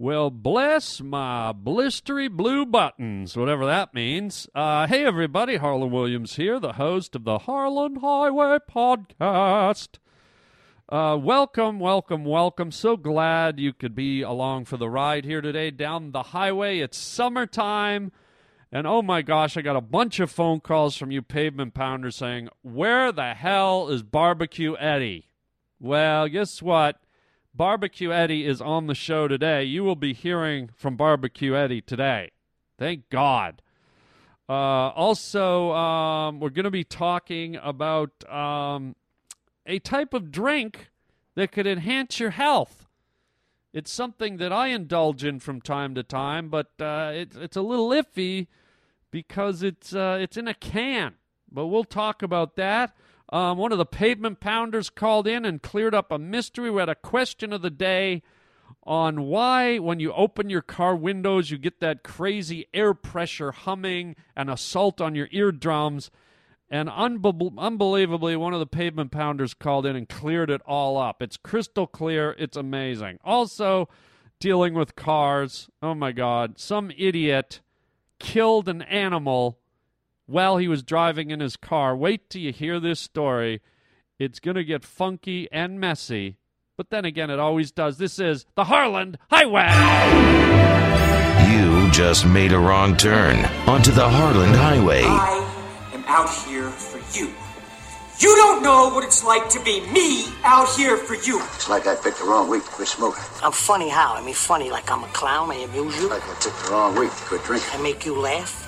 Well, bless my blistery blue buttons, whatever that means. Uh, hey, everybody, Harland Williams here, the host of the Harland Highway Podcast. Uh, welcome, welcome, welcome. So glad you could be along for the ride here today down the highway. It's summertime. And oh my gosh, I got a bunch of phone calls from you pavement pounders saying, Where the hell is Barbecue Eddie? Well, guess what? Barbecue Eddie is on the show today. You will be hearing from Barbecue Eddie today. Thank God. Uh, also, um, we're going to be talking about um, a type of drink that could enhance your health. It's something that I indulge in from time to time, but uh, it, it's a little iffy because it's uh, it's in a can. But we'll talk about that. Um, one of the pavement pounders called in and cleared up a mystery. We had a question of the day on why, when you open your car windows, you get that crazy air pressure humming and assault on your eardrums. And unbe- unbelievably, one of the pavement pounders called in and cleared it all up. It's crystal clear. It's amazing. Also, dealing with cars. Oh my God. Some idiot killed an animal while he was driving in his car. Wait till you hear this story. It's going to get funky and messy, but then again, it always does. This is the Harland Highway. You just made a wrong turn onto the Harland Highway. I am out here for you. You don't know what it's like to be me out here for you. It's like I picked the wrong week to quit smoking. I'm funny how? I mean, funny like I'm a clown. I amuse you. Like I took the wrong week to quit drinking. I make you laugh.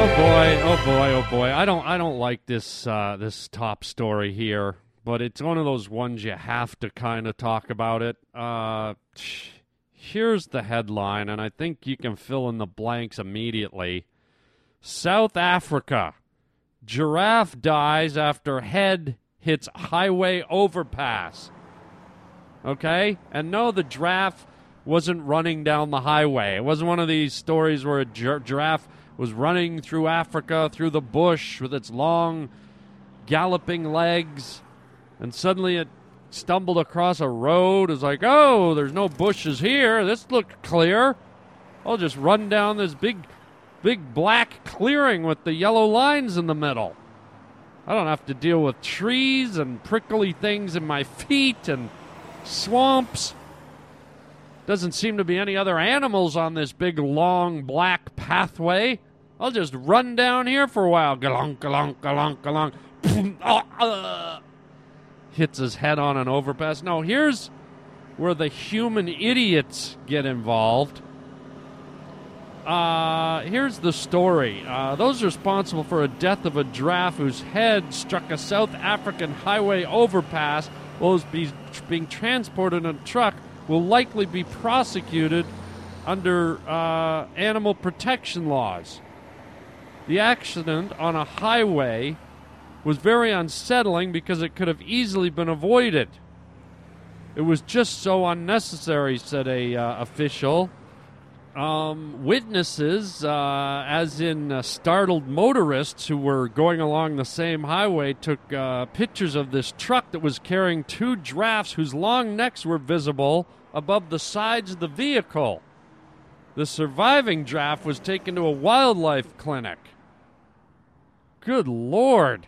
Oh boy, oh boy, oh boy. I don't I don't like this uh, this top story here, but it's one of those ones you have to kind of talk about it. Uh, here's the headline, and I think you can fill in the blanks immediately. South Africa. Giraffe dies after head hits highway overpass. Okay? And no, the giraffe wasn't running down the highway. It wasn't one of these stories where a gir- giraffe was running through Africa, through the bush with its long, galloping legs, and suddenly it stumbled across a road. It's like, oh, there's no bushes here. This looked clear. I'll just run down this big, big black clearing with the yellow lines in the middle. I don't have to deal with trees and prickly things in my feet and swamps. Doesn't seem to be any other animals on this big, long, black pathway. I'll just run down here for a while. Galonk, galonk, galonk, galonk. Oh, uh. Hits his head on an overpass. No, here's where the human idiots get involved. Uh, here's the story. Uh, those responsible for a death of a giraffe whose head struck a South African highway overpass while was be, being transported in a truck will likely be prosecuted under uh, animal protection laws. The accident on a highway was very unsettling because it could have easily been avoided. It was just so unnecessary, said a uh, official. Um, witnesses, uh, as in uh, startled motorists who were going along the same highway, took uh, pictures of this truck that was carrying two giraffes whose long necks were visible above the sides of the vehicle. The surviving giraffe was taken to a wildlife clinic. Good Lord.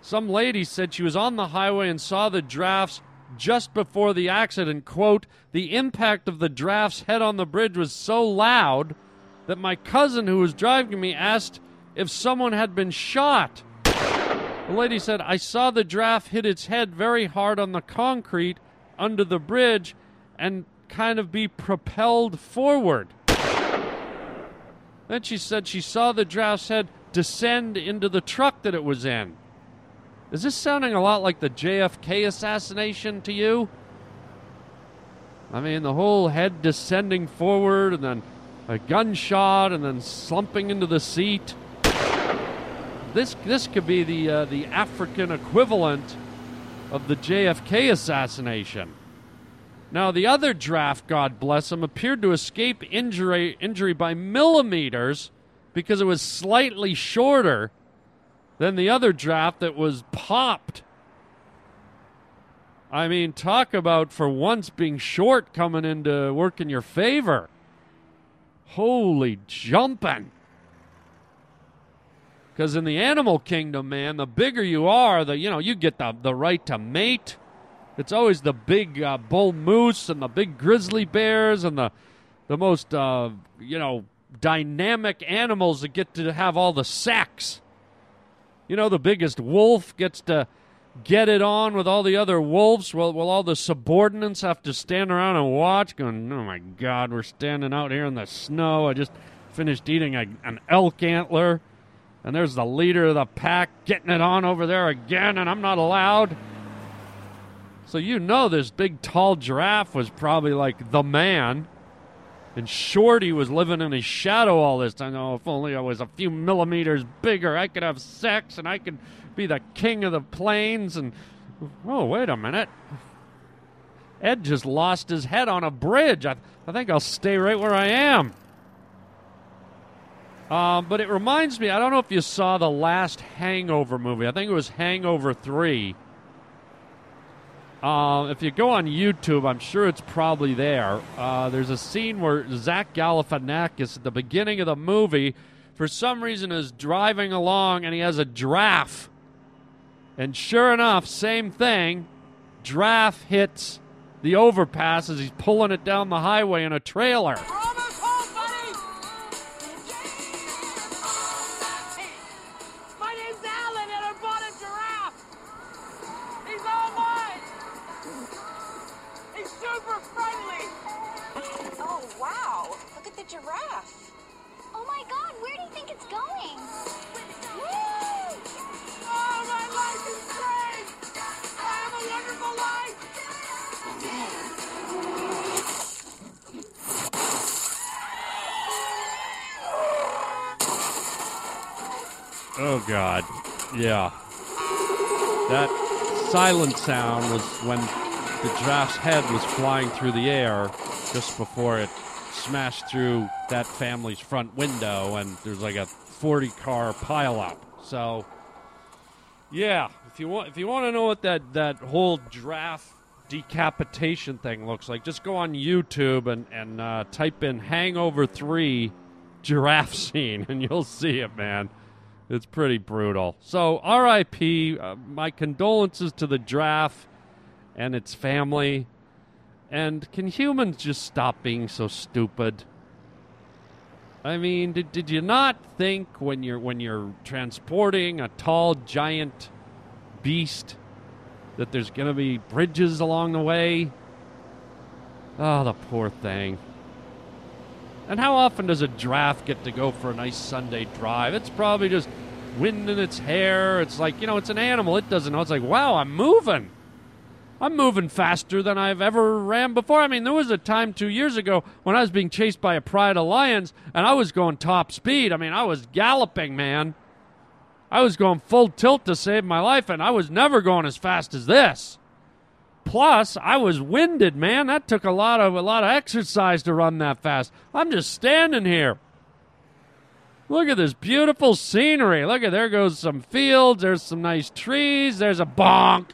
Some lady said she was on the highway and saw the drafts just before the accident. Quote, the impact of the draft's head on the bridge was so loud that my cousin who was driving me asked if someone had been shot. The lady said, I saw the draft hit its head very hard on the concrete under the bridge and kind of be propelled forward. Then she said she saw the draft's head descend into the truck that it was in. Is this sounding a lot like the JFK assassination to you? I mean, the whole head descending forward and then a gunshot and then slumping into the seat. this this could be the uh, the African equivalent of the JFK assassination. Now, the other draft, God bless him, appeared to escape injury injury by millimeters because it was slightly shorter than the other draft that was popped. I mean, talk about for once being short coming into work in your favor. Holy jumping. Because in the animal kingdom, man, the bigger you are, the you know you get the the right to mate. It's always the big uh, bull moose and the big grizzly bears and the the most uh, you know dynamic animals that get to have all the sex. You know, the biggest wolf gets to get it on with all the other wolves while, while all the subordinates have to stand around and watch, going, oh my God, we're standing out here in the snow. I just finished eating a, an elk antler, and there's the leader of the pack getting it on over there again, and I'm not allowed. So you know this big tall giraffe was probably like the man. And Shorty was living in his shadow all this time. Oh, if only I was a few millimeters bigger, I could have sex and I could be the king of the plains. And oh, wait a minute. Ed just lost his head on a bridge. I, I think I'll stay right where I am. Um, but it reminds me, I don't know if you saw the last Hangover movie. I think it was Hangover 3. Uh, if you go on YouTube, I'm sure it's probably there. Uh, there's a scene where Zach Galifianakis at the beginning of the movie, for some reason, is driving along and he has a giraffe. And sure enough, same thing. Giraffe hits the overpass as he's pulling it down the highway in a trailer. God, yeah. That silent sound was when the giraffe's head was flying through the air just before it smashed through that family's front window, and there's like a 40 car pileup. So, yeah, if you want, if you want to know what that that whole giraffe decapitation thing looks like, just go on YouTube and and uh, type in "Hangover 3 giraffe scene," and you'll see it, man. It's pretty brutal. So, R.I.P. Uh, my condolences to the giraffe and its family. And can humans just stop being so stupid? I mean, did, did you not think when you're when you're transporting a tall giant beast that there's going to be bridges along the way? Oh, the poor thing. And how often does a giraffe get to go for a nice Sunday drive? It's probably just wind in its hair. It's like, you know, it's an animal. It doesn't know. It's like, wow, I'm moving. I'm moving faster than I've ever ran before. I mean, there was a time two years ago when I was being chased by a pride of lions and I was going top speed. I mean, I was galloping, man. I was going full tilt to save my life, and I was never going as fast as this. Plus, I was winded, man. That took a lot of a lot of exercise to run that fast. I'm just standing here. Look at this beautiful scenery. Look at there goes some fields. There's some nice trees. There's a bonk.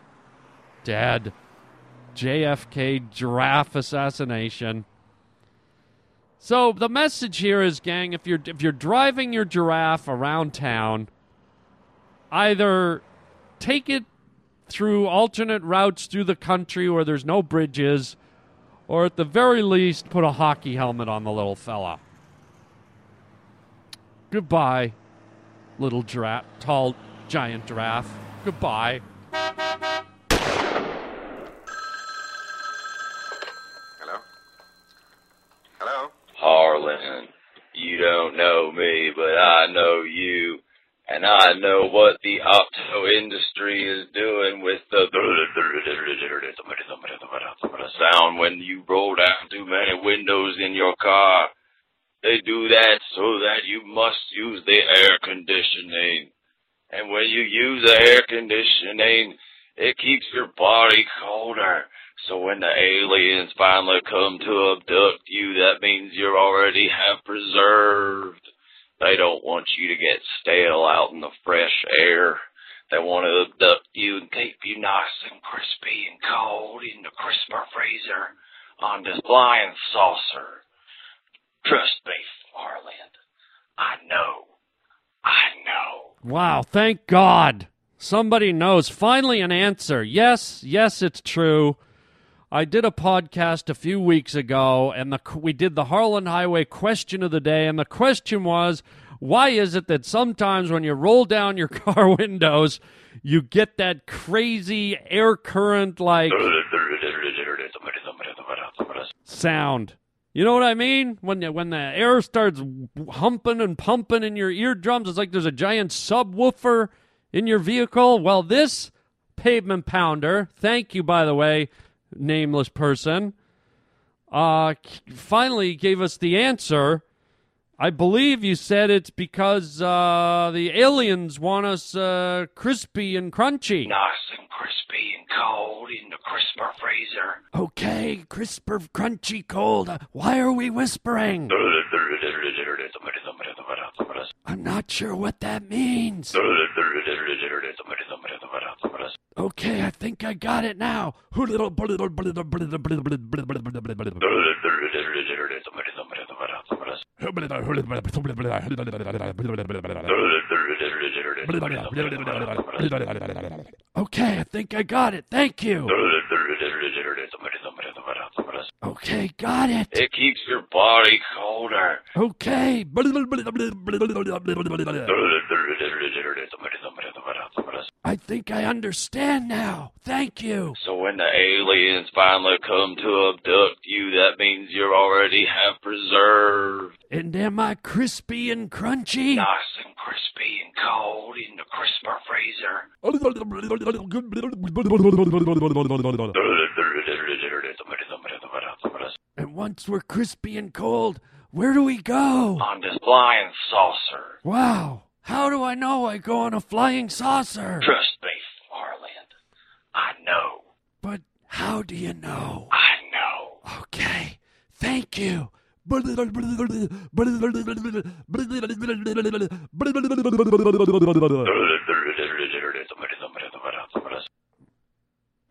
Dead. JFK giraffe assassination. So the message here is, gang, if you're if you're driving your giraffe around town, either take it through alternate routes through the country where there's no bridges, or at the very least, put a hockey helmet on the little fella. Goodbye, little giraffe, tall, giant giraffe. Goodbye. Hello? Hello? Harland, you don't know me, but I know you. And I know what the auto industry is doing with the sound when you roll down too many windows in your car. They do that so that you must use the air conditioning. And when you use the air conditioning, it keeps your body colder. So when the aliens finally come to abduct you, that means you already have preserved. They don't want you to get stale out in the fresh air. They want to abduct you and keep you nice and crispy and cold in the crisper freezer on this flying saucer. Trust me, Farland. I know. I know. Wow, thank God. Somebody knows. Finally, an answer. Yes, yes, it's true. I did a podcast a few weeks ago, and the, we did the Harland Highway question of the day, and the question was, why is it that sometimes when you roll down your car windows, you get that crazy air current like sound? You know what I mean? When the, when the air starts humping and pumping in your eardrums, it's like there's a giant subwoofer in your vehicle. Well, this pavement pounder, thank you by the way, nameless person, uh, finally gave us the answer. I believe you said it's because uh, the aliens want us uh, crispy and crunchy. Nice and crispy and cold in the crisper freezer. Okay, crisper, crunchy, cold. Why are we whispering? I'm not sure what that means. Okay, I think I got it now. Okay, I think I got it. Thank you. Okay, got it. It keeps your body colder. Okay. I think I understand now. Thank you. So when the aliens finally come to abduct you, that means you already have preserved. And am I crispy and crunchy? Nice and crispy and cold in the crisper freezer. And once we're crispy and cold, where do we go? On this flying saucer. Wow. How do I know I go on a flying saucer? Trust me, Farland. I know. But how do you know? I know. Okay. Thank you.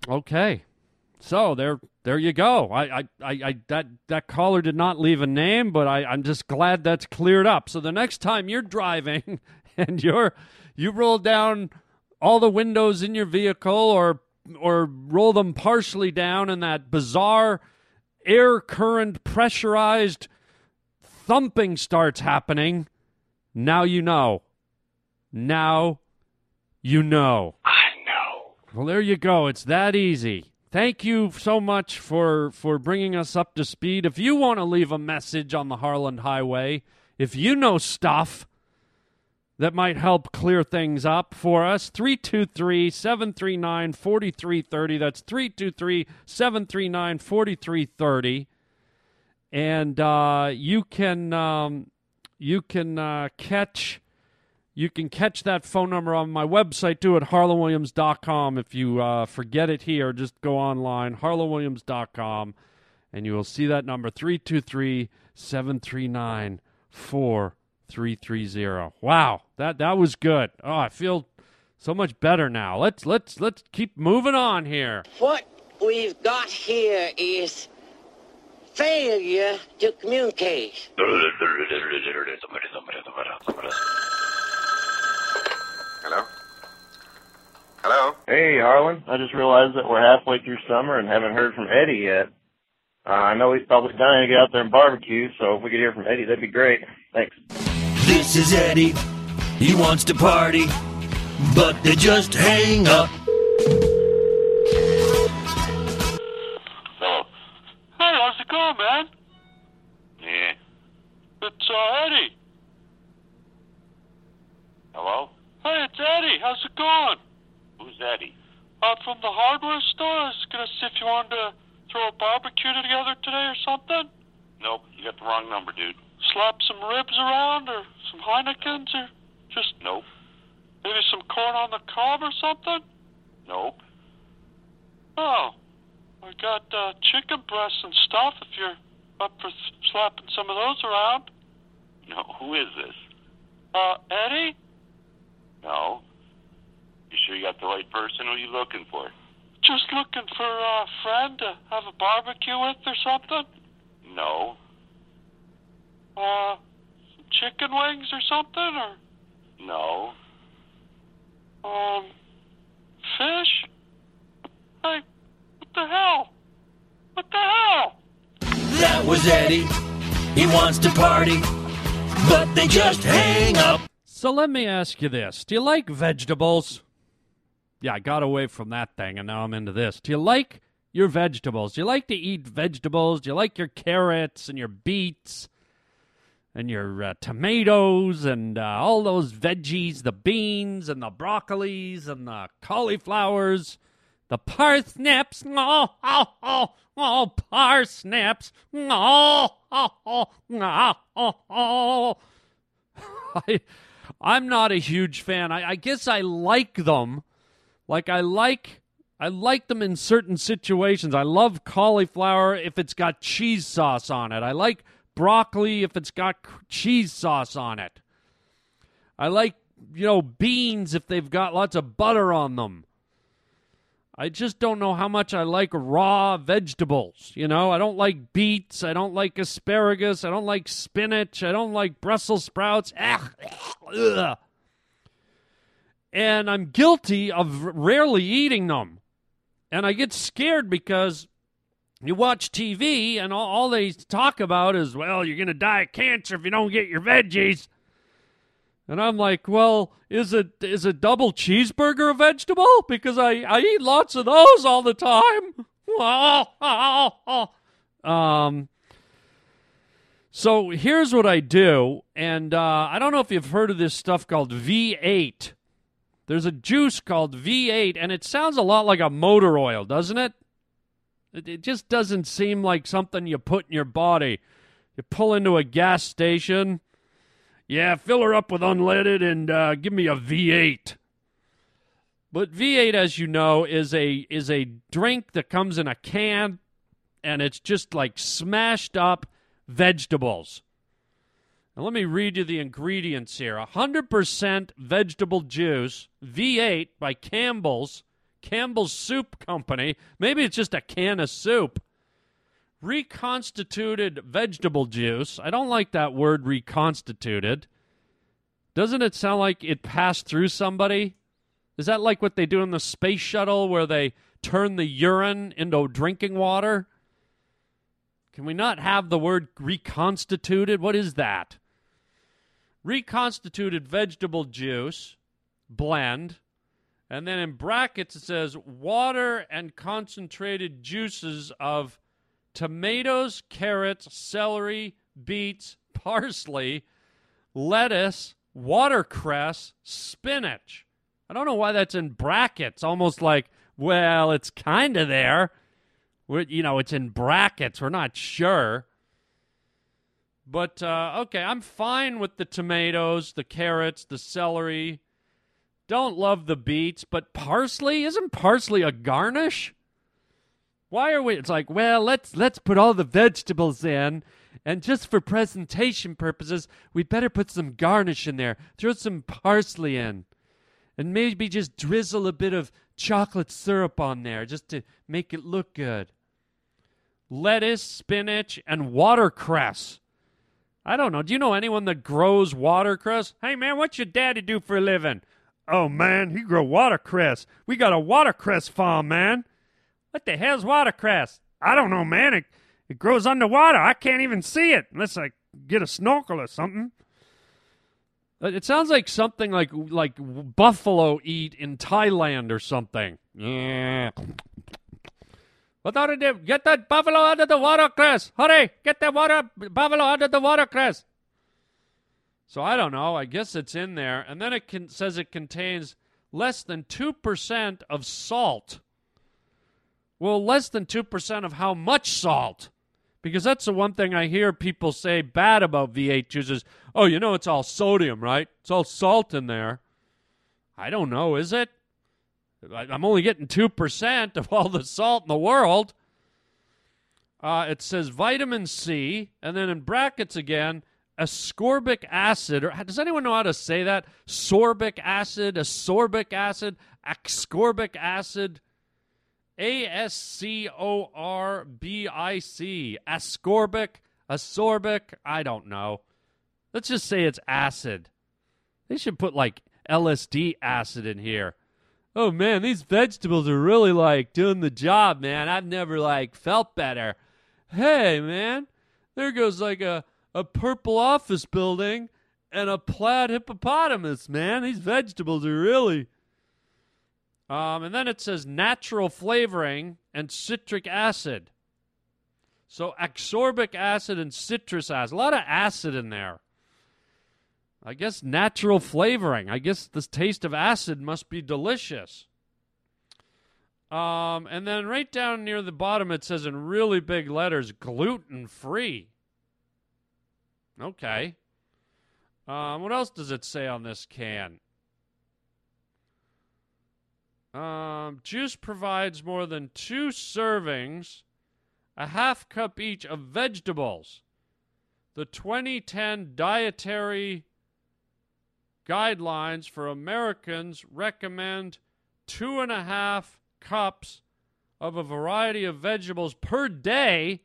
Okay. So there there you go. I, I, I, I that that caller did not leave a name, but I, I'm just glad that's cleared up. So the next time you're driving and you're you roll down all the windows in your vehicle or or roll them partially down and that bizarre air current pressurized thumping starts happening, now you know. Now you know. I know. Well, there you go. It's that easy. Thank you so much for for bringing us up to speed. If you want to leave a message on the Harland Highway, if you know stuff that might help clear things up for us, 323 739 4330. That's 323 739 4330. And uh, you can um, you can uh, catch you can catch that phone number on my website too at harlandwilliams.com. If you uh, forget it here, just go online, harlandwilliams.com, and you will see that number 323 739 4330. Wow, that, that was good. Oh, I feel so much better now. Let's let's let's keep moving on here. What we've got here is failure to communicate. Hello? Hello? Hey, Harland. I just realized that we're halfway through summer and haven't heard from Eddie yet. Uh, I know he's probably dying to get out there and barbecue, so if we could hear from Eddie, that'd be great. Thanks. This is Eddie. He wants to party, but they just hang up. Hey, how's it going, man? Yeah. It's uh, Eddie. Hello? Hey, it's Eddie. How's it going? Who's Eddie? Uh, from the hardware store. I was gonna see if you wanted to throw a barbecue together today or something. Nope, you got the wrong number, dude. Slap some ribs around or some Heinekens or just Nope. maybe some corn on the cob or something? Nope. Oh, we got uh, chicken breasts and stuff if you're up for slapping some of those around. No, who is this? Uh, Eddie? No. You sure you got the right person? Who are you looking for? Just looking for a friend to have a barbecue with or something? No. Uh, some chicken wings or something? Or, No. um, fish? Hey, what the hell? What the hell? That was Eddie. He wants to party, but they just hang up. So let me ask you this Do you like vegetables? Yeah, I got away from that thing and now I'm into this. Do you like your vegetables? Do you like to eat vegetables? Do you like your carrots and your beets and your uh, tomatoes and uh, all those veggies, the beans and the broccolis and the cauliflowers, the parsnips? Oh, oh, oh, oh, parsnips. Oh, oh, oh, oh, oh. I, I'm not a huge fan. I, I guess I like them. Like I like I like them in certain situations. I love cauliflower if it's got cheese sauce on it. I like broccoli if it's got cheese sauce on it. I like, you know, beans if they've got lots of butter on them. I just don't know how much I like raw vegetables. You know, I don't like beets. I don't like asparagus. I don't like spinach. I don't like Brussels sprouts. Ugh. Ugh. And I'm guilty of rarely eating them. And I get scared because you watch TV and all, all they talk about is, well, you're going to die of cancer if you don't get your veggies. And I'm like, well, is it is a double cheeseburger a vegetable? Because I, I eat lots of those all the time. um, so here's what I do, and uh, I don't know if you've heard of this stuff called V8. There's a juice called V8, and it sounds a lot like a motor oil, doesn't it? It, it just doesn't seem like something you put in your body. You pull into a gas station. Yeah, fill her up with unleaded and uh, give me a V8. But V8, as you know, is a is a drink that comes in a can, and it's just like smashed up vegetables. Now let me read you the ingredients here: 100% vegetable juice, V8 by Campbell's, Campbell's Soup Company. Maybe it's just a can of soup reconstituted vegetable juice. I don't like that word reconstituted. Doesn't it sound like it passed through somebody? Is that like what they do in the space shuttle where they turn the urine into drinking water? Can we not have the word reconstituted? What is that? Reconstituted vegetable juice blend. And then in brackets it says water and concentrated juices of tomatoes, carrots, celery, beets, parsley, lettuce, watercress, spinach. I don't know why that's in brackets, almost like, well, it's kind of there. We're, you know, it's in brackets. We're not sure. But, uh, okay, I'm fine with the tomatoes, the carrots, the celery. Don't love the beets, but parsley? Isn't parsley a garnish? Why are we? It's like, well, let's let's put all the vegetables in, and just for presentation purposes, we better put some garnish in there. Throw some parsley in, and maybe just drizzle a bit of chocolate syrup on there, just to make it look good. Lettuce, spinach, and watercress. I don't know. Do you know anyone that grows watercress? Hey, man, what's your daddy do for a living? Oh, man, he grow watercress. We got a watercress farm, man. What the hell's watercress? I don't know, man. It, it grows underwater. I can't even see it unless I get a snorkel or something. Uh, it sounds like something like like buffalo eat in Thailand or something. Yeah. What are they? Get that buffalo out of the watercress! Hurry! Get that water buffalo out of the watercress! So I don't know. I guess it's in there, and then it can, says it contains less than two percent of salt. Well, less than 2% of how much salt? Because that's the one thing I hear people say bad about V8 juices. Oh, you know, it's all sodium, right? It's all salt in there. I don't know, is it? I'm only getting 2% of all the salt in the world. Uh, it says vitamin C, and then in brackets again, ascorbic acid. Or does anyone know how to say that? Sorbic acid, ascorbic acid, ascorbic acid. A S C O R B I C. Ascorbic, ascorbic. I don't know. Let's just say it's acid. They should put like LSD acid in here. Oh man, these vegetables are really like doing the job, man. I've never like felt better. Hey man, there goes like a, a purple office building and a plaid hippopotamus, man. These vegetables are really um, and then it says natural flavoring and citric acid. So ascorbic acid and citrus acid. A lot of acid in there. I guess natural flavoring. I guess the taste of acid must be delicious. Um, and then right down near the bottom, it says in really big letters, gluten free. Okay. Um, what else does it say on this can? Um, juice provides more than two servings, a half cup each of vegetables. The 2010 dietary guidelines for Americans recommend two and a half cups of a variety of vegetables per day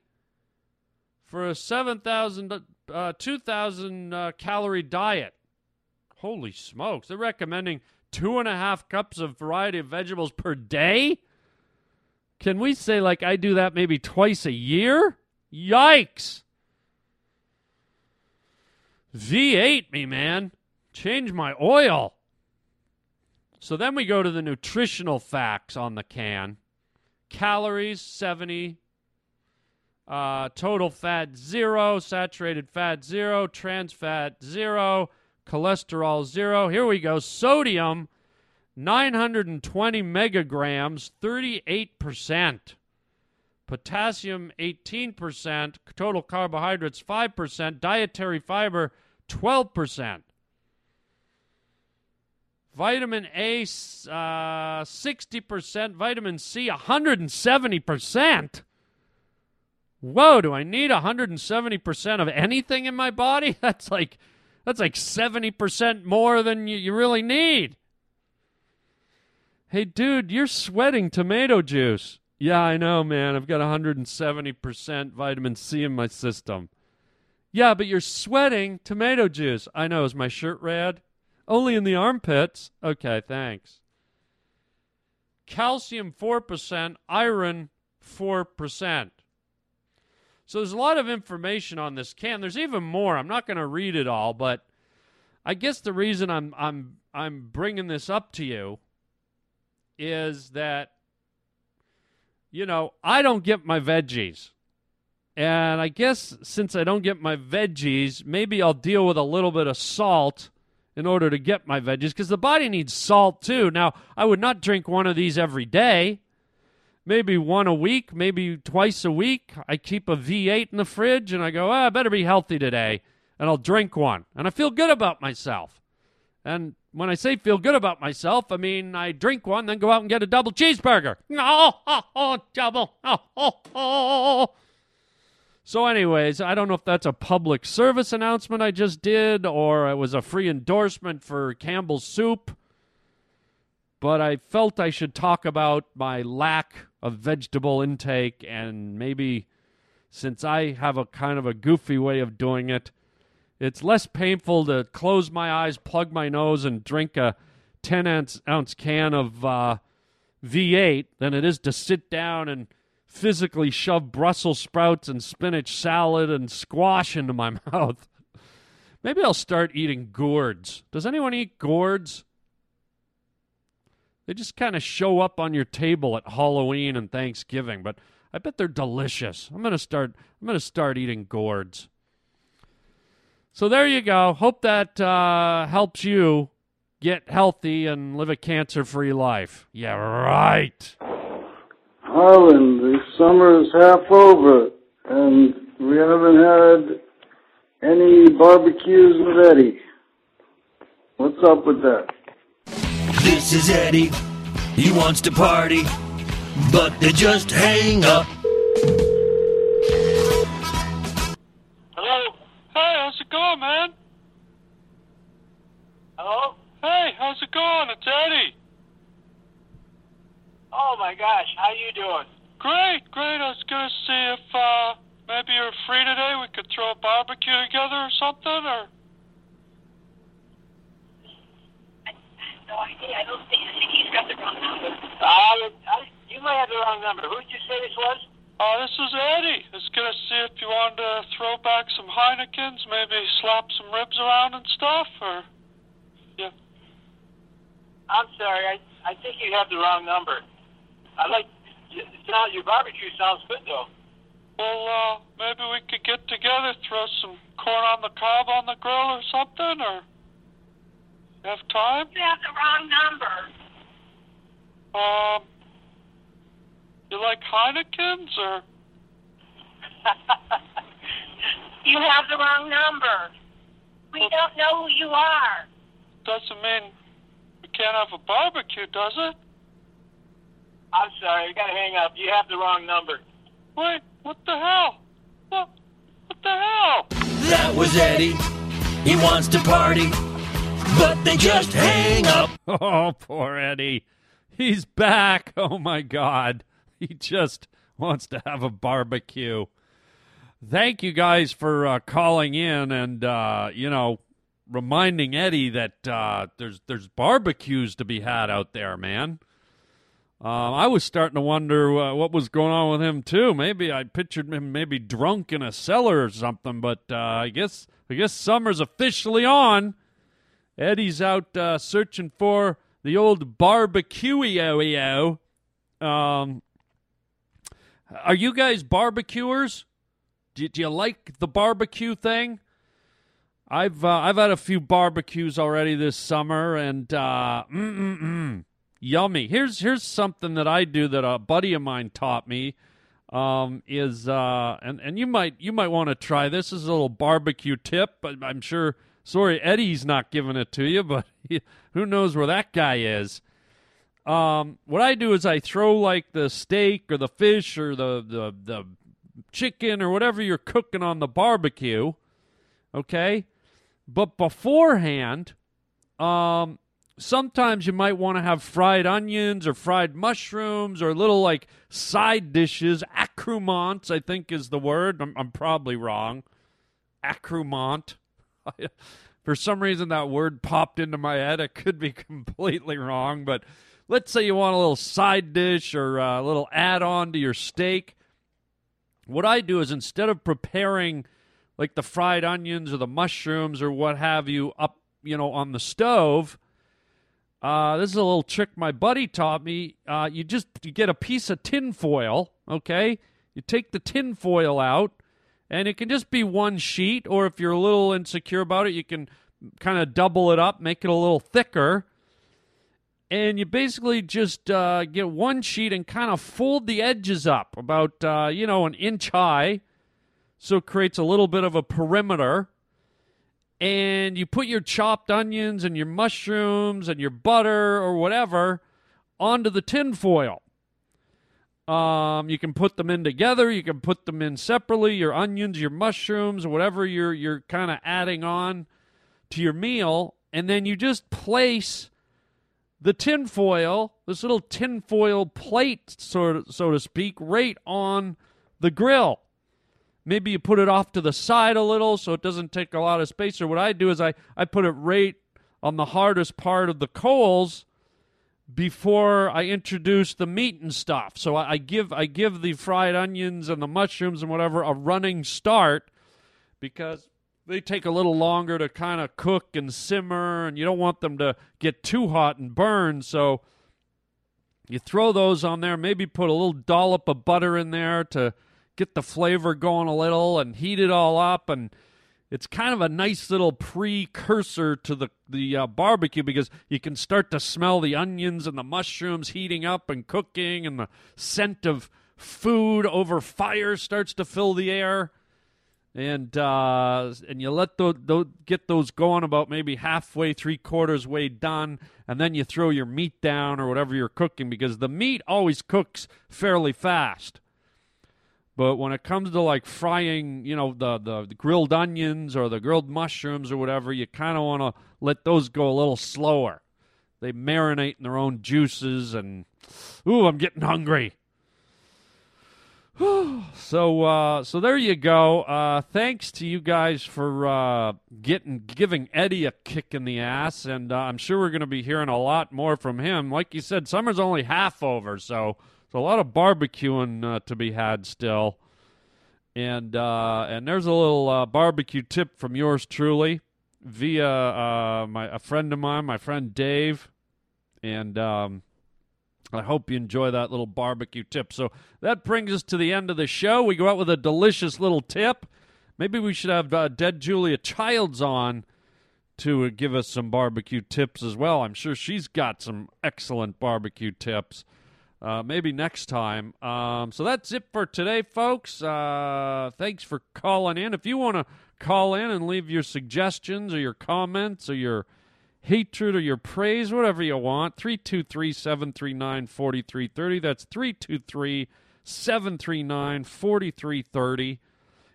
for a 7,000, uh, 2,000 uh, calorie diet. Holy smokes. They're recommending two and a half cups of variety of vegetables per day? Can we say, like, I do that maybe twice a year? Yikes. V8 me, man. Change my oil. So then we go to the nutritional facts on the can calories 70, uh, total fat zero, saturated fat zero, trans fat zero, cholesterol zero. Here we go. Sodium 920 megagrams, 38%. Potassium 18%, total carbohydrates 5%, dietary fiber 12%. Vitamin A, uh, 60%. Vitamin C, 170%. Whoa, do I need 170% of anything in my body? That's like that's like 70% more than you, you really need. Hey, dude, you're sweating tomato juice. Yeah, I know, man. I've got 170% vitamin C in my system. Yeah, but you're sweating tomato juice. I know. Is my shirt red? Only in the armpits. Okay, thanks. Calcium 4%, iron 4%. So there's a lot of information on this can. There's even more. I'm not going to read it all, but I guess the reason I'm I'm I'm bringing this up to you is that you know, I don't get my veggies. And I guess since I don't get my veggies, maybe I'll deal with a little bit of salt in order to get my veggies because the body needs salt too. Now, I would not drink one of these every day. Maybe one a week, maybe twice a week. I keep a V8 in the fridge and I go, ah, I better be healthy today. And I'll drink one. And I feel good about myself. And when I say feel good about myself, I mean I drink one, then go out and get a double cheeseburger. Oh, oh, oh double. Oh, oh, oh. So, anyways, I don't know if that's a public service announcement I just did or it was a free endorsement for Campbell's Soup, but I felt I should talk about my lack of vegetable intake and maybe since I have a kind of a goofy way of doing it, it's less painful to close my eyes, plug my nose, and drink a 10 ounce, ounce can of uh, V8 than it is to sit down and physically shove Brussels sprouts and spinach salad and squash into my mouth. Maybe I'll start eating gourds. Does anyone eat gourds? They just kind of show up on your table at Halloween and Thanksgiving, but I bet they're delicious. I'm going to start I'm going to start eating gourds. So there you go. Hope that uh, helps you get healthy and live a cancer-free life. Yeah, right. Harland, the summer is half over, and we haven't had any barbecues with Eddie. What's up with that? This is Eddie. He wants to party, but they just hang up. Hello? Hey, how's it going, man? Hello? Hey, how's it going? It's Eddie. Oh my gosh, how you doing? Great, great. I was gonna see if uh maybe you're free today. We could throw a barbecue together or something, or No idea. I don't think, I think he's got the wrong number. Uh, I, you might have the wrong number. Who did you say this was? uh, this is Eddie. I was gonna see if you wanted to throw back some Heinekens, maybe slap some ribs around and stuff, or yeah. I'm sorry. I I think you have the wrong number. I like it sound, your barbecue sounds good though. Well, uh, maybe we could get together, throw some corn on the cob on the grill or something, or you have time? You have the wrong number. Um, you like Heinekens or? You have the wrong number. We don't know who you are. Doesn't mean we can't have a barbecue, does it? I'm sorry. I gotta hang up. You have the wrong number. Wait, what the hell? What? What the hell? That was Eddie. He wants to party, but they just hang up. Oh, poor Eddie. He's back. Oh, my God. He just wants to have a barbecue. Thank you guys for uh, calling in and, uh, you know, reminding Eddie that uh, there's there's barbecues to be had out there, man. Um, I was starting to wonder uh, what was going on with him too. Maybe I pictured him maybe drunk in a cellar or something. But uh, I guess I guess summer's officially on. Eddie's out uh, searching for the old barbecueo. Um, are you guys barbecuers? Do, do you like the barbecue thing? I've uh, I've had a few barbecues already this summer, and uh, yummy. Here's here's something that I do that a buddy of mine taught me. Um, is uh, and and you might you might want to try this. is a little barbecue tip, but I'm sure. Sorry, Eddie's not giving it to you, but he, who knows where that guy is. Um, what I do is I throw like the steak or the fish or the the the chicken or whatever you're cooking on the barbecue. Okay, but beforehand, um, sometimes you might want to have fried onions or fried mushrooms or little like side dishes. Accoutrements, I think, is the word. I'm, I'm probably wrong. Accoutrement. For some reason, that word popped into my head. I could be completely wrong, but let's say you want a little side dish or a little add on to your steak. What I do is instead of preparing like the fried onions or the mushrooms or what have you up, you know, on the stove, uh, this is a little trick my buddy taught me. Uh, you just you get a piece of tin foil, okay? You take the tin foil out, and it can just be one sheet, or if you're a little insecure about it, you can kind of double it up, make it a little thicker. And you basically just uh, get one sheet and kind of fold the edges up about, uh, you know, an inch high. So it creates a little bit of a perimeter. And you put your chopped onions and your mushrooms and your butter or whatever onto the tin foil. Um, you can put them in together. You can put them in separately. Your onions, your mushrooms, whatever you're you're kind of adding on to your meal, and then you just place the tinfoil, this little tinfoil plate, sort of, so to speak, right on the grill. Maybe you put it off to the side a little so it doesn't take a lot of space. Or what I do is I, I put it right on the hardest part of the coals before I introduce the meat and stuff. So I, I give I give the fried onions and the mushrooms and whatever a running start because they take a little longer to kind of cook and simmer, and you don't want them to get too hot and burn. So you throw those on there, maybe put a little dollop of butter in there to get the flavor going a little and heat it all up and it's kind of a nice little precursor to the the uh, barbecue because you can start to smell the onions and the mushrooms heating up and cooking and the scent of food over fire starts to fill the air and uh, and you let those, get those going about maybe halfway, three quarters way done, and then you throw your meat down or whatever you're cooking because the meat always cooks fairly fast. But when it comes to like frying, you know, the, the, the grilled onions or the grilled mushrooms or whatever, you kind of want to let those go a little slower. They marinate in their own juices, and ooh, I'm getting hungry. so uh, so there you go. Uh, thanks to you guys for uh, getting giving Eddie a kick in the ass, and uh, I'm sure we're going to be hearing a lot more from him. Like you said, summer's only half over, so so a lot of barbecuing uh, to be had still. And uh, and there's a little barbecue tip from yours truly via my a friend of mine, my friend Dave, and. Um, I hope you enjoy that little barbecue tip. So that brings us to the end of the show. We go out with a delicious little tip. Maybe we should have uh, Dead Julia Childs on to uh, give us some barbecue tips as well. I'm sure she's got some excellent barbecue tips. Uh, maybe next time. Um, so that's it for today, folks. Uh, thanks for calling in. If you want to call in and leave your suggestions or your comments or your hatred or your praise, whatever you want. 323 739 4330. That's 323 739 4330.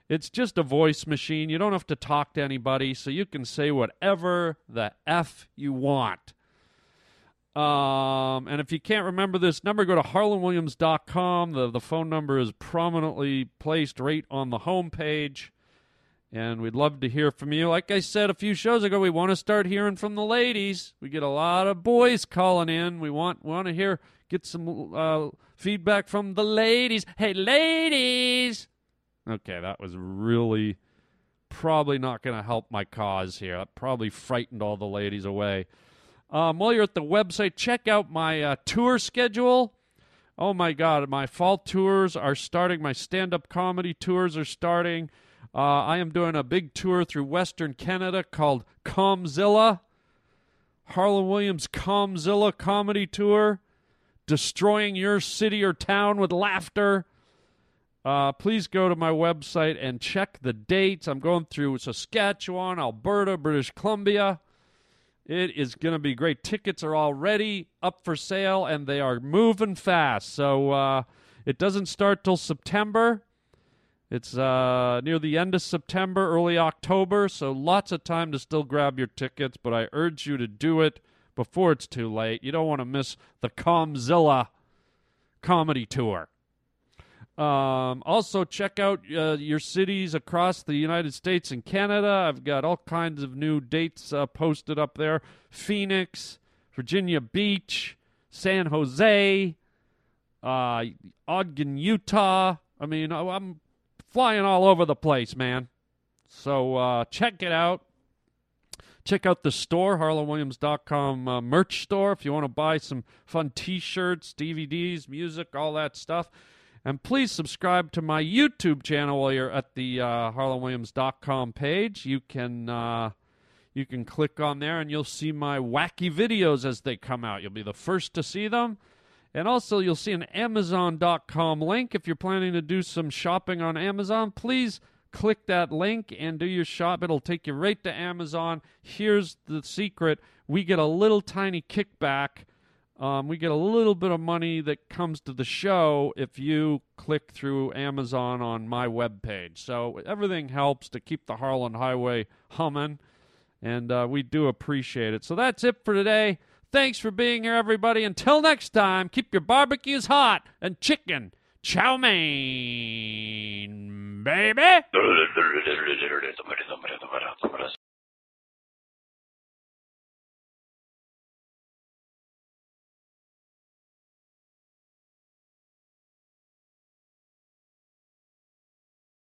It's just a voice machine. You don't have to talk to anybody, so you can say whatever the F you want. Um, and if you can't remember this number, go to harlandwilliams.com. The, the phone number is prominently placed right on the home page and we'd love to hear from you. Like I said a few shows ago, we want to start hearing from the ladies. We get a lot of boys calling in. We want want to hear get some uh, feedback from the ladies. Hey, ladies. Okay, that was really probably not going to help my cause here. That probably frightened all the ladies away. Um, while you're at the website, check out my uh, tour schedule. Oh my God, my fall tours are starting. My stand up comedy tours are starting. Uh, I am doing a big tour through Western Canada called Comzilla. Harland Williams Comzilla Comedy Tour. Destroying your city or town with laughter. Uh, please go to my website and check the dates. I'm going through Saskatchewan, Alberta, British Columbia. It is going to be great. Tickets are already up for sale and they are moving fast. So uh, it doesn't start till September. It's uh, near the end of September, early October, so lots of time to still grab your tickets, but I urge you to do it before it's too late. You don't want to miss the Comzilla comedy tour. Um, also, check out uh, your cities across the United States and Canada. I've got all kinds of new dates uh, posted up there Phoenix, Virginia Beach, San Jose, uh, Ogden, Utah. I mean, I'm flying all over the place, man. So uh, check it out. Check out the store, harlandwilliams.com uh, merch store, if you want to buy some fun t shirts, DVDs, music, all that stuff. And please subscribe to my YouTube channel while you're at the uh, harlandwilliams.com page. You can. Uh, you can click on there and you'll see my wacky videos as they come out. You'll be the first to see them. And also, you'll see an Amazon.com link. If you're planning to do some shopping on Amazon, please click that link and do your shop. It'll take you right to Amazon. Here's the secret we get a little tiny kickback. Um, we get a little bit of money that comes to the show if you click through Amazon on my webpage. So everything helps to keep the Harland Highway humming, and uh, we do appreciate it. So that's it for today. Thanks for being here, everybody. Until next time, keep your barbecues hot and chicken chow mein, baby.